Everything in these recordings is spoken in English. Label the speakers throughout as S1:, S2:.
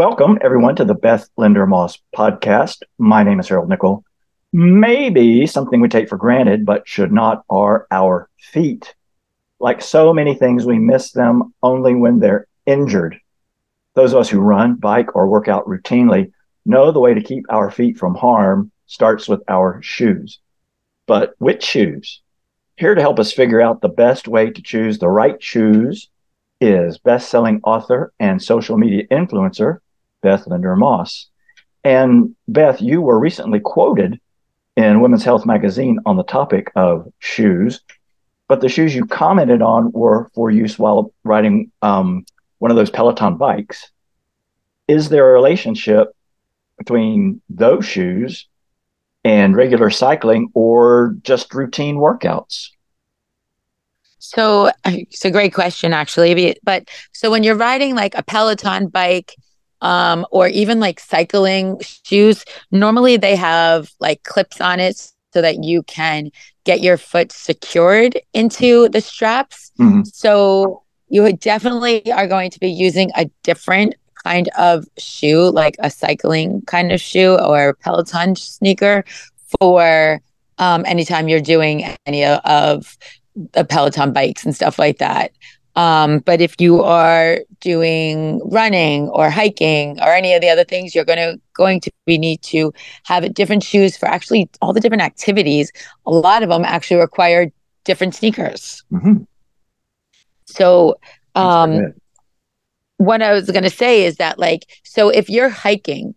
S1: Welcome, everyone, to the Beth Linder Moss podcast. My name is Harold Nickel. Maybe something we take for granted, but should not, are our feet. Like so many things, we miss them only when they're injured. Those of us who run, bike, or work out routinely know the way to keep our feet from harm starts with our shoes. But which shoes? Here to help us figure out the best way to choose the right shoes is best-selling author and social media influencer Beth Linder Moss. And Beth, you were recently quoted in Women's Health magazine on the topic of shoes, but the shoes you commented on were for use while riding um, one of those Peloton bikes. Is there a relationship between those shoes and regular cycling or just routine workouts?
S2: So it's a great question, actually. But so when you're riding like a Peloton bike, um, or even like cycling shoes, normally they have like clips on it so that you can get your foot secured into the straps. Mm-hmm. So you definitely are going to be using a different kind of shoe, like a cycling kind of shoe or Peloton sneaker for um, anytime you're doing any of the Peloton bikes and stuff like that. Um, but if you are doing running or hiking or any of the other things, you're going to going to be need to have different shoes for actually all the different activities. A lot of them actually require different sneakers. Mm-hmm. So, um, what I was going to say is that, like, so if you're hiking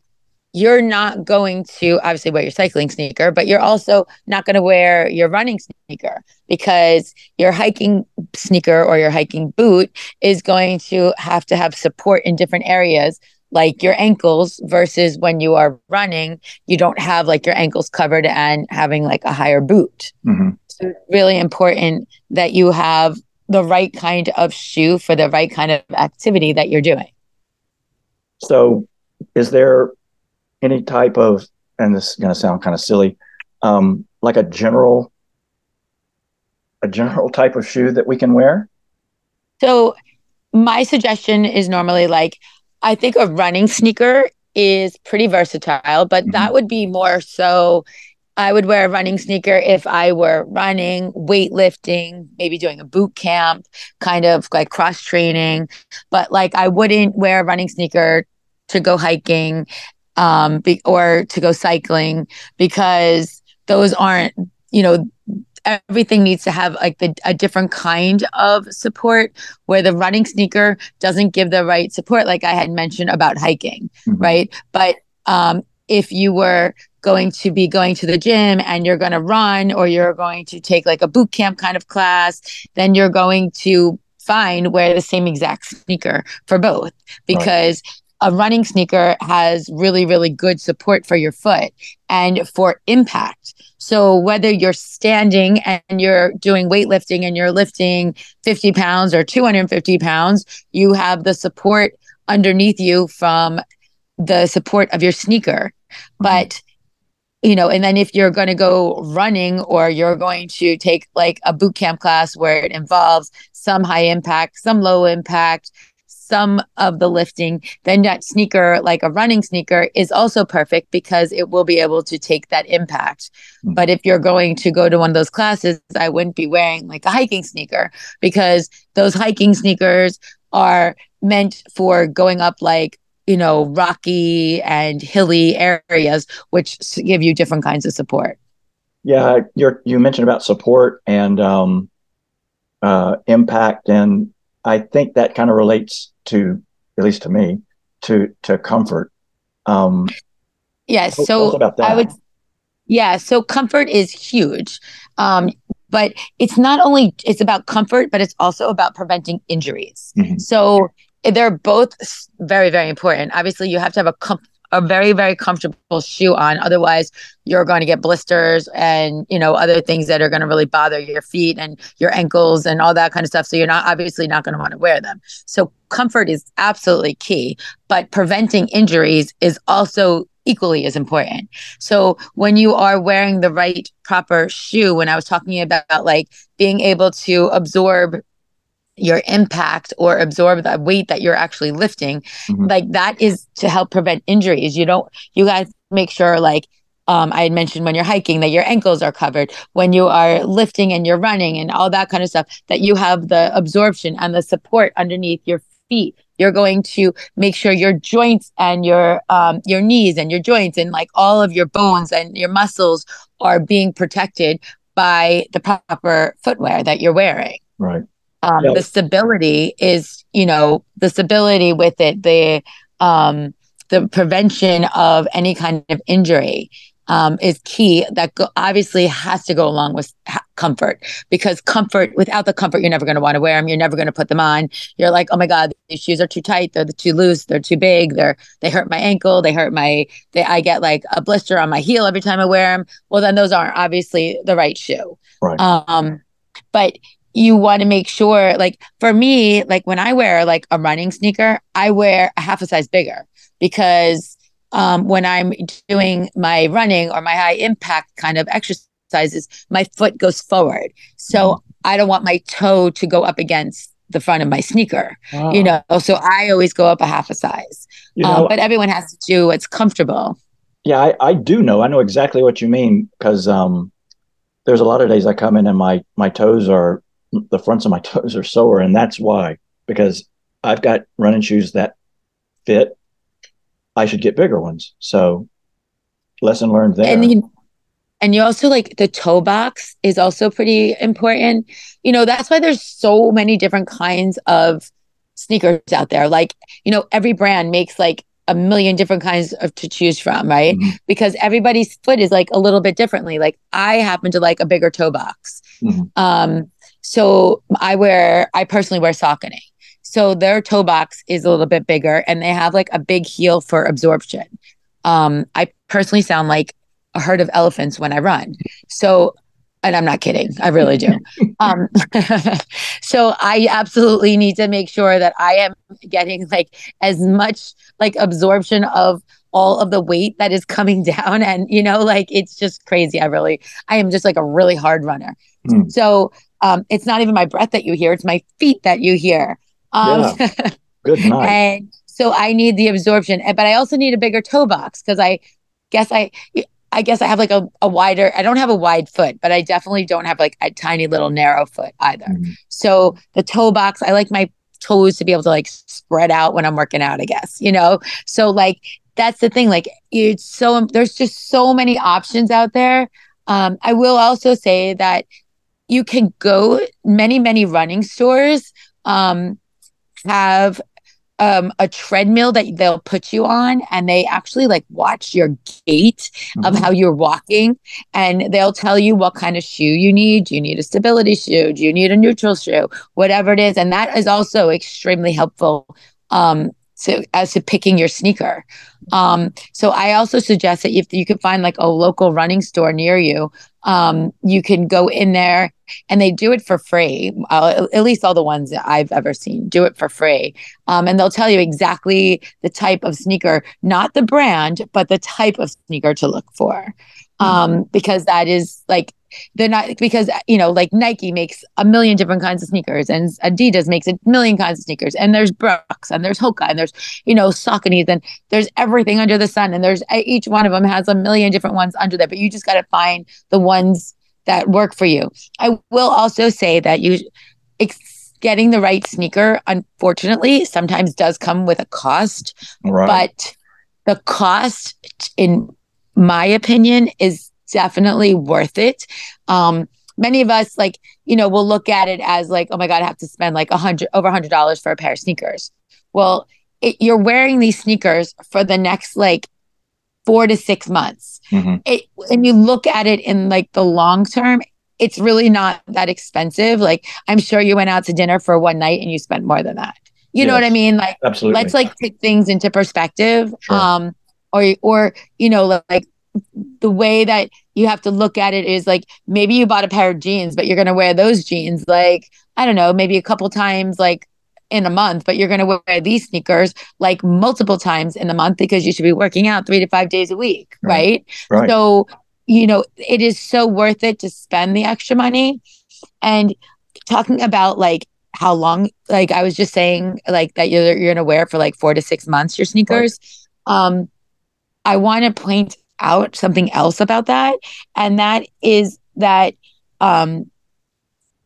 S2: you're not going to obviously wear your cycling sneaker, but you're also not going to wear your running sneaker because your hiking sneaker or your hiking boot is going to have to have support in different areas like your ankles versus when you are running you don't have like your ankles covered and having like a higher boot mm-hmm. so it's really important that you have the right kind of shoe for the right kind of activity that you're doing
S1: so is there any type of, and this is going to sound kind of silly, um, like a general, a general type of shoe that we can wear?
S2: So my suggestion is normally like, I think a running sneaker is pretty versatile, but mm-hmm. that would be more so I would wear a running sneaker if I were running, weightlifting, maybe doing a boot camp, kind of like cross training. But like I wouldn't wear a running sneaker to go hiking um, be, or to go cycling because those aren't, you know, everything needs to have like the, a different kind of support where the running sneaker doesn't give the right support like i had mentioned about hiking mm-hmm. right but um, if you were going to be going to the gym and you're going to run or you're going to take like a boot camp kind of class then you're going to find wear the same exact sneaker for both because right a running sneaker has really, really good support for your foot and for impact. So whether you're standing and you're doing weightlifting and you're lifting 50 pounds or 250 pounds, you have the support underneath you from the support of your sneaker. Mm-hmm. But you know, and then if you're going to go running or you're going to take like a boot camp class where it involves some high impact, some low impact, some of the lifting, then that sneaker, like a running sneaker, is also perfect because it will be able to take that impact. Mm-hmm. But if you're going to go to one of those classes, I wouldn't be wearing like a hiking sneaker because those hiking sneakers are meant for going up like you know rocky and hilly areas which give you different kinds of support
S1: yeah you you mentioned about support and um, uh, impact and I think that kind of relates to, at least to me, to to comfort. Um,
S2: yes. Yeah, so I would. Yeah. So comfort is huge, um, but it's not only it's about comfort, but it's also about preventing injuries. Mm-hmm. So they're both very very important. Obviously, you have to have a com- a very very comfortable shoe on. Otherwise you're going to get blisters and you know other things that are going to really bother your feet and your ankles and all that kind of stuff. So you're not obviously not going to want to wear them. So comfort is absolutely key but preventing injuries is also equally as important. So when you are wearing the right proper shoe, when I was talking about like being able to absorb your impact or absorb the weight that you're actually lifting
S1: Mhm.
S2: like that is to help prevent injuries you don't you guys make sure like um, I had mentioned when you're hiking that your ankles are covered, when you are lifting and you're running and all that kind of stuff, that you have the absorption and the support underneath your feet. You're going to make sure your joints and your um, your knees and your joints and like all of your bones and your muscles are being protected by the proper footwear that you're wearing
S1: Right.
S2: Um,
S1: Yeah.
S2: the stability is you know the stability with it the um the prevention of any kind of injury um, is key that go- obviously has to go along with ha- comfort because comfort without the comfort you're never going to want to wear them you're never going to put them on. You're like oh my god these shoes are too tight. They're too loose. They're too big. They're they hurt my ankle. They hurt my they i get like a blister on my heel every time i wear them well then those aren't obviously the right shoe.
S1: Right.
S2: um but you want to make sure like for me like when i wear like a running sneaker i wear a half a size bigger because um when i'm doing my running or my high impact kind of exercises my foot goes forward. So i don't want my toe to go up against the front of my sneaker
S1: Ah,
S2: you know? So i always go up a half a size.
S1: You
S2: um,
S1: know,
S2: but everyone has to do what's comfortable.
S1: Yeah, I, I do know. I know exactly what you mean because um, there's a lot of days I come in and my my toes are the fronts of my toes are sore, and that's why because I've got running shoes that fit. I should get bigger ones. So, lesson learned there.
S2: And you, and you also like the toe box is also pretty important. You know, that's why there's so many different kinds of sneakers out there. Like, you know, every brand makes like a million different kinds of to choose from, right?
S1: Mhm.
S2: Because everybody's foot is like a little bit differently. Like I happen to like a bigger toe box.
S1: Mhm.
S2: Um, so I wear I personally wear Saucony. So their toe box is a little bit bigger and they have like a big heel for absorption. Um, I personally sound like a herd of elephants when I run. So, and I'm not kidding, I really do. um, so I absolutely need to make sure that I am getting like as much like absorption of all of the weight that is coming down. And, you know, like it's just crazy. I really, I am just like a really hard runner.
S1: Hmm.
S2: So um, it's not even my breath that you hear, it's my feet that you hear. Um,
S1: Good night.
S2: and so I need the absorption, but I also need a bigger toe box because I guess I, I guess I have like a, a wider. I don't have a wide foot, but I definitely don't have like a tiny little narrow foot either.
S1: Mhm.
S2: So the toe box, I like my toes to be able to like spread out when I'm working out. I guess you know. So like that's the thing. Like it's so there's just so many options out there. Um, I will also say that you can go many many running stores. Um, have um, a treadmill that they'll put you on and they actually like watch your gait of
S1: Mhm.
S2: how you're walking and they'll tell you what kind of shoe you need. Do you need a stability shoe? Do you need a neutral shoe? Whatever it is. And that is also extremely helpful um, to, as to picking your sneaker. Um, so I also suggest that if you can find like a local running store near you, um, you can go in there and they do it for free. Uh, at least all the ones that I've ever seen do it for free. Um, and they'll tell you exactly the type of sneaker, not the brand, but the type of sneaker to look for. Um, because that is like they're not because you know like Nike makes a million different kinds of sneakers and Adidas makes a million kinds of sneakers and there's Brooks and there's Hoka and there's you know Sauconys and there's everything under the sun and there's each one of them has a million different ones under there but you just got to find the ones that work for you. I will also say that you ex- getting the right sneaker unfortunately sometimes does come with a cost
S1: right.
S2: but the cost in my opinion is definitely worth it. Um many of us like you know will look at it as like oh my god i have to spend like a hundred over a hundred dollars for a pair of sneakers. Well it, you're wearing these sneakers for the next like four to six months.
S1: Mhm.
S2: it and you look at it in like the long term it's really not that expensive. Like i'm sure you went out to dinner for one night and you spent more than that. You know what i mean? Like
S1: Absolutely.
S2: let's like take things into perspective
S1: Sure.
S2: um or or you know like the way that you have to look at it is like maybe you bought a pair of jeans but you're going to wear those jeans like i don't know maybe a couple times like in a month but you're going to wear these sneakers like multiple times in a month because you should be working out 3 to 5 days a week
S1: Right.
S2: right,
S1: right.
S2: so you know it is so worth it to spend the extra money and talking about like how long like I was just saying like that you're you're gonna wear it for like four to six months your sneakers. Right. Um I want to point out something else about that, and that is that um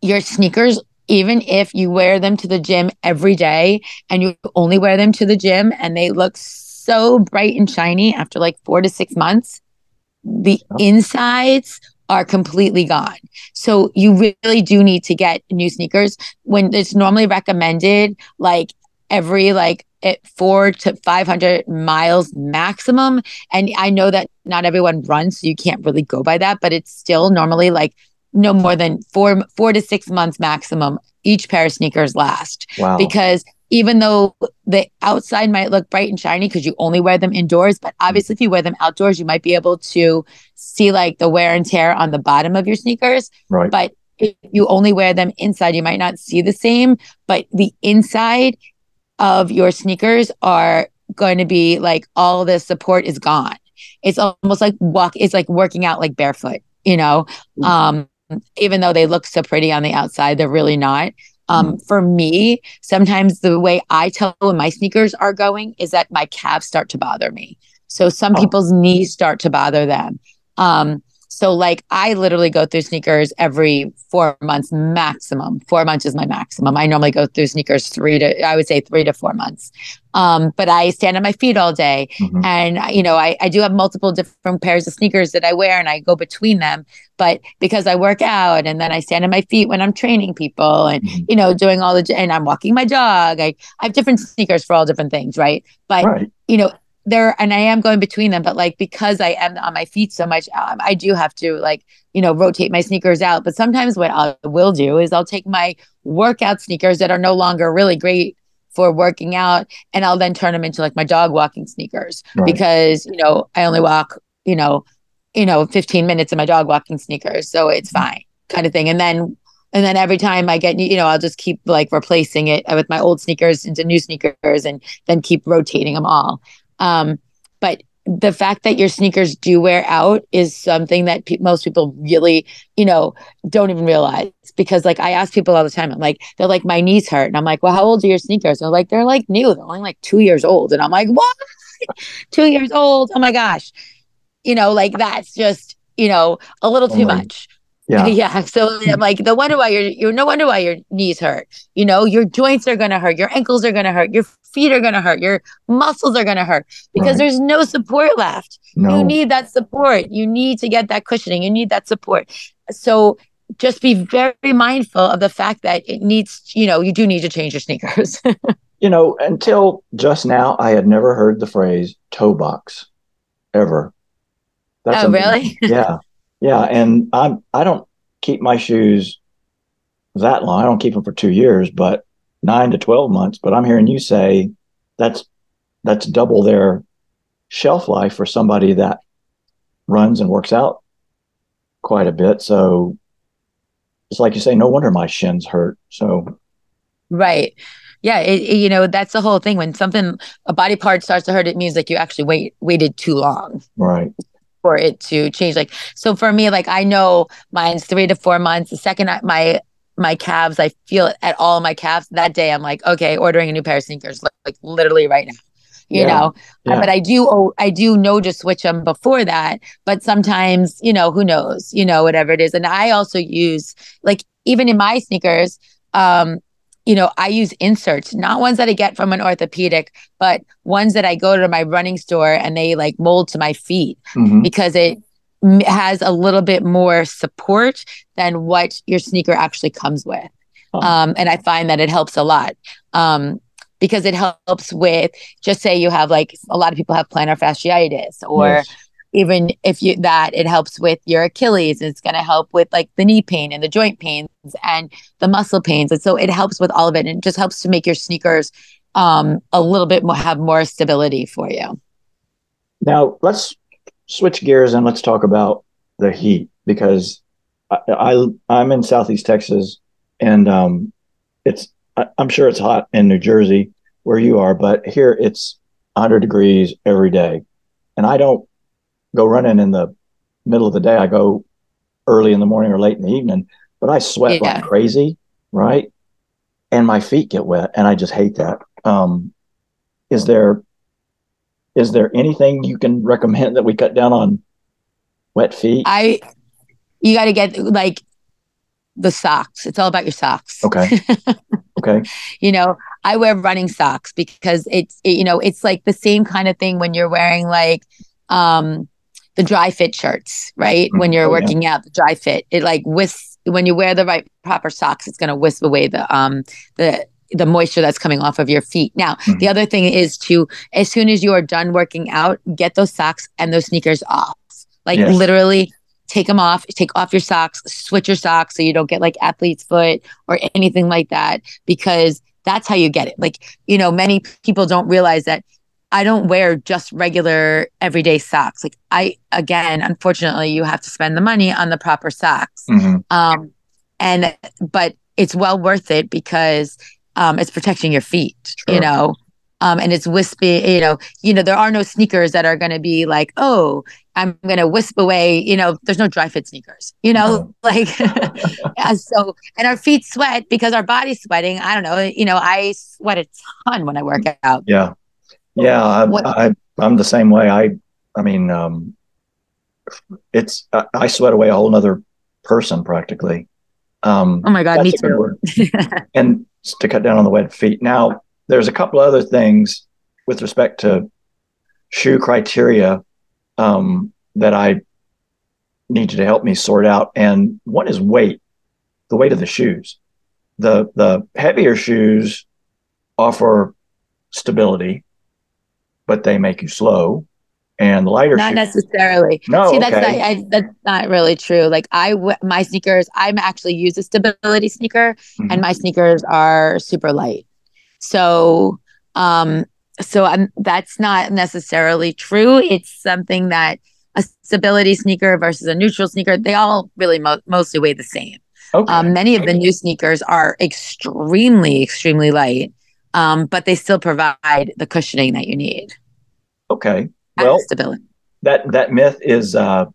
S2: your sneakers even if you wear them to the gym every day and you only wear them to the gym and they look so bright and shiny after like four to six months, the insides are completely gone. So you really do need to get new sneakers. When it's normally recommended like every like at four to 500 miles maximum. And I know that not everyone runs, so you can't really go by that, but it's still normally like no more than four, four to six months maximum each pair of sneakers last. Wow. Because even though the outside might look bright and shiny because you only wear them indoors, but obviously if you wear them outdoors, you might be able to see like the wear and tear on the bottom of your sneakers.
S1: Right.
S2: But if you only wear them inside, you might not see the same, but the inside of your sneakers are going to be like all the support is gone. It's almost like walk, it's like working out like barefoot, you know? Mm. Um, even though they look so pretty on the outside, they're really not. Um, mm. For me, sometimes the way I tell when my sneakers are going is that my calves start to bother me. So some oh. people's knees start to bother them. Um, so like I literally go through sneakers every four months maximum. Four months is my maximum. I normally go through sneakers three to I would say three to four months. Um, but I stand on my feet all day, mm-hmm. and you know I I do have multiple different pairs of sneakers that I wear, and I go between them. But because I work out, and then I stand on my feet when I'm training people, and mm-hmm. you know doing all the and I'm walking my dog. I I have different sneakers for all different things, right? But right. you know there and I am going between them, but like because I am on my feet so much, um, I do have to like you know rotate my sneakers out. But sometimes what I will do is I'll take my workout sneakers that are no longer really great for working out, and I'll then turn them into like my dog walking sneakers right. because you know I only walk you know you know 15 minutes in my dog walking sneakers, so it's mm-hmm. fine kind of thing. And then and then every time I get, you know, I'll just keep like replacing it with my old sneakers into new sneakers and then keep rotating them all. Um, but the fact that your sneakers do wear out is something that pe- most people really, you know, don't even realize. Because like I ask people all the time, I'm like, they're like, my knees hurt, and I'm like, well, how old are your sneakers? And they're like, they're like new, they're only like two years old, and I'm like, what? two years old? Oh my gosh, you know, like that's just you know a little too oh much.
S1: Yeah.
S2: Yeah. So I'm like, no wonder why you're, you're no wonder why your knees hurt. You know, your joints are going to hurt. Your ankles are going to hurt. Your feet are going to hurt. Your muscles are going to hurt because right. there's no support left. No. You need that support. You need to get that cushioning. You need that support. So just be very mindful of the fact that it needs, you know, you do need to change your sneakers.
S1: you know, until just now, I had never heard the phrase toe box ever.
S2: That's oh, amazing.
S1: really? yeah. Yeah, and I'm I don't keep my shoes that long. I don't keep them for two years, but nine to twelve months. But I'm hearing you say that's that's double their shelf life for somebody that runs and works out quite a bit. So it's like you say, no wonder my shins hurt. So
S2: right. Yeah, it, it, you know that's the whole thing. When something a body part starts to hurt, it means like you actually wait waited too long.
S1: Right
S2: for it to change. Like, so for me, like I know mine's three to four months. The second I, my my calves, I feel it at all my calves. That day, I'm like, okay, ordering a new pair of sneakers, like, like literally right now. You yeah. know, yeah. but I do, oh, I do know to switch them before that. But sometimes, you know, who knows, you know, whatever it is. And I also use like even in my sneakers, um, you know, I use inserts, not ones that I get from an orthopedic, but ones that I go to my running store and they like mold to my feet mm-hmm. because it has a little bit more support than what your sneaker actually comes with. Oh. Um, and I find that it helps a lot. Um, because it helps with just say you have like a lot of people have plantar fasciitis or yes even if you that it helps with your Achilles, it's going to help with like the knee pain and the joint pains and the muscle pains. And so it helps with all of it. And it just helps to make your sneakers um, a little bit more have more stability for you.
S1: Now let's switch gears and let's talk about the heat because I, I am in Southeast Texas and um, it's I, I'm sure it's hot in New Jersey where you are, but here it's 100 degrees every day, and I don't go running in the middle of the day. I go early in the morning or late in the evening, but I sweat yeah. like crazy, right? and my feet get wet, and I just hate that. Um, is there is there anything you can recommend that we cut down on wet feet?
S2: I you got to get like the socks. It's all about your socks.
S1: Okay. okay.
S2: you know, I wear running socks because it's it, you know it's like the same kind of thing when you're wearing like um the dry fit shirts, right? Mm-hmm. When you're oh, working yeah. out, the dry fit it like whisks when you wear the right proper socks, it's going to wisp away the um the the moisture that's coming off of your feet. Now, mm-hmm. the other thing is to as soon as you are done working out, get those socks and those sneakers off. Like yes. literally take them off, take off your socks, switch your socks so you don't get like athlete's foot or anything like that because that's how you get it. Like, you know, many people don't realize that I don't wear just regular everyday socks. Like I again, unfortunately, you have to spend the money on the proper socks. Mm-hmm. Um and but it's well worth it because um it's protecting your feet, sure. you know um, and it's wispy. You know, you know there are no sneakers that are going to be like, oh, I'm going to wisp away. You know, there's no dry fit sneakers. You know, like yeah, so, and our feet sweat because our body's sweating. I don't know. You know, I sweat a ton when I work out.
S1: Yeah, yeah, I, I I'm the same way. I I mean, um, it's I, I sweat away a whole other person practically. Um,
S2: oh my god, me too.
S1: and to cut down on the wet feet. Now, there's a couple other things with respect to shoe criteria um, that I need you to help me sort out. And one is weight, the weight of the shoes. The the heavier shoes offer stability, but they make you slow. And lighter
S2: not
S1: shoes,
S2: necessarily.
S1: No,
S2: see
S1: that's
S2: not I, that's not really true. Like I my sneakers, I'm actually use a stability sneaker, mm-hmm. and my sneakers are super light. So, um, so I'm, that's not necessarily true. It's something that a stability sneaker versus a neutral sneaker, they all really mo- mostly weigh the same. Okay. Um, many of the new sneakers are extremely, extremely light, um, but they still provide the cushioning that you need.
S1: Okay. Well, stability. That that myth is uh,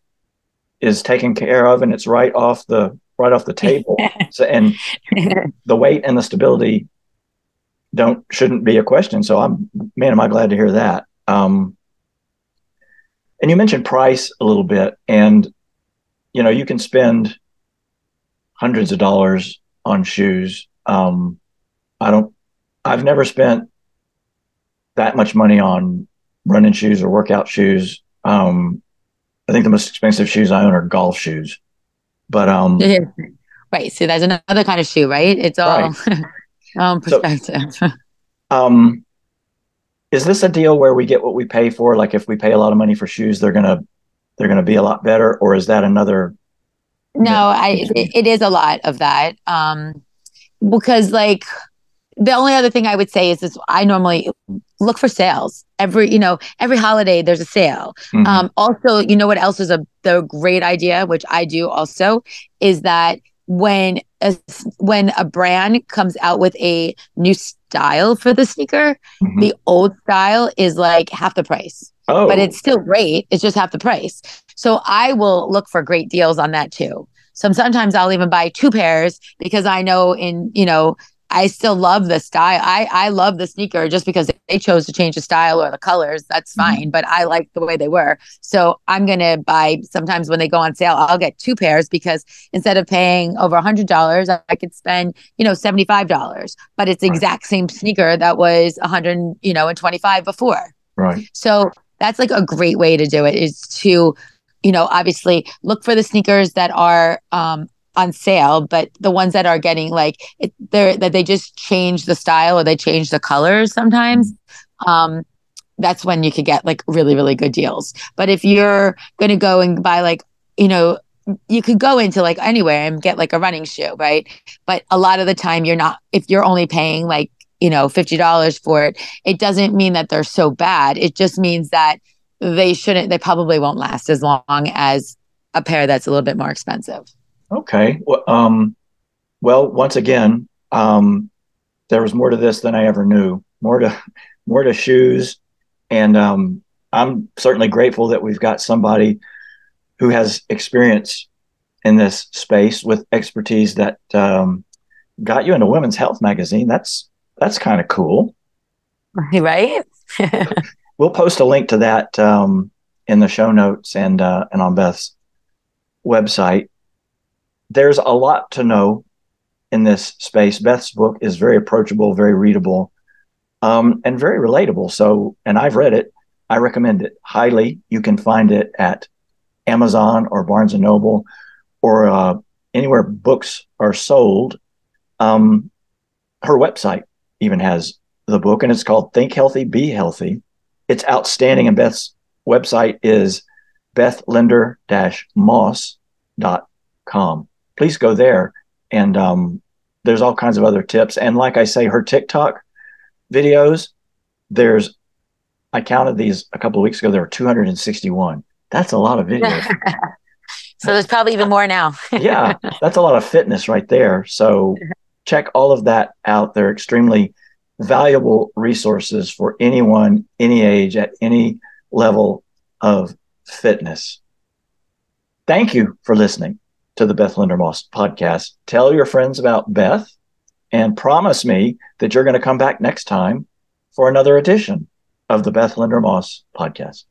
S1: is taken care of, and it's right off the right off the table. so, and the weight and the stability don't shouldn't be a question. So I'm man, am I glad to hear that. Um, and you mentioned price a little bit, and you know you can spend hundreds of dollars on shoes. Um, I don't. I've never spent that much money on running shoes or workout shoes. Um, I think the most expensive shoes I own are golf shoes. But um,
S2: right. So there's another kind of shoe, right? It's all right. um, perspective. So,
S1: um, is this a deal where we get what we pay for? Like if we pay a lot of money for shoes, they're gonna they're gonna be a lot better, or is that another?
S2: No, I it, it is a lot of that. Um, because like the only other thing I would say is is I normally look for sales every you know every holiday. There's a sale. Mm-hmm. Um, also, you know what else is a the great idea, which I do also, is that when a, when a brand comes out with a new style for the sneaker, mm-hmm. the old style is like half the price. Oh. But it's still great. It's just half the price. So I will look for great deals on that too. So sometimes I'll even buy two pairs because I know in, you know, I still love the style. I I love the sneaker just because they chose to change the style or the colors. That's mm-hmm. fine, but I like the way they were. So I'm gonna buy. Sometimes when they go on sale, I'll get two pairs because instead of paying over a hundred dollars, I could spend you know seventy five dollars. But it's the right. exact same sneaker that was a hundred you know and twenty five before.
S1: Right.
S2: So that's like a great way to do it is to you know obviously look for the sneakers that are um on sale, but the ones that are getting like it, they're that they just change the style or they change the colors sometimes. Um, that's when you could get like really really good deals. But if you're going to go and buy like you know you could go into like anywhere and get like a running shoe, right? But a lot of the time you're not if you're only paying like you know $50 for it, it doesn't mean that they're so bad. It just means that they shouldn't they probably won't last as long as a pair that's a little bit more expensive.
S1: Okay. Well, um, well once again, um, there was more to this than I ever knew. More to more to shoes, and um, I'm certainly grateful that we've got somebody who has experience in this space with expertise that um, got you into Women's Health magazine. That's that's kind of cool.
S2: Right?
S1: we'll post a link to that um, in the show notes and uh, and on Beth's website. There's a lot to know in this space. Beth's book is very approachable, very readable, um, and very relatable. So, and I've read it. I recommend it highly. You can find it at Amazon or Barnes and Noble or uh, anywhere books are sold. Um, her website even has the book, and it's called Think Healthy, Be Healthy. It's outstanding, and Beth's website is bethlinder-moss.com. Please go there, and um, there's all kinds of other tips. And like I say, her TikTok videos, there's I counted these a couple of weeks ago. There were 261. That's a lot of videos.
S2: so there's probably even more now.
S1: yeah, that's a lot of fitness right there. So check all of that out. They're extremely valuable resources for anyone, any age, at any level of fitness. Thank you for listening to the Beth Linder Moss podcast. Tell your friends about Beth and promise me that you're going to come back next time for another edition of the Beth Linder Moss podcast.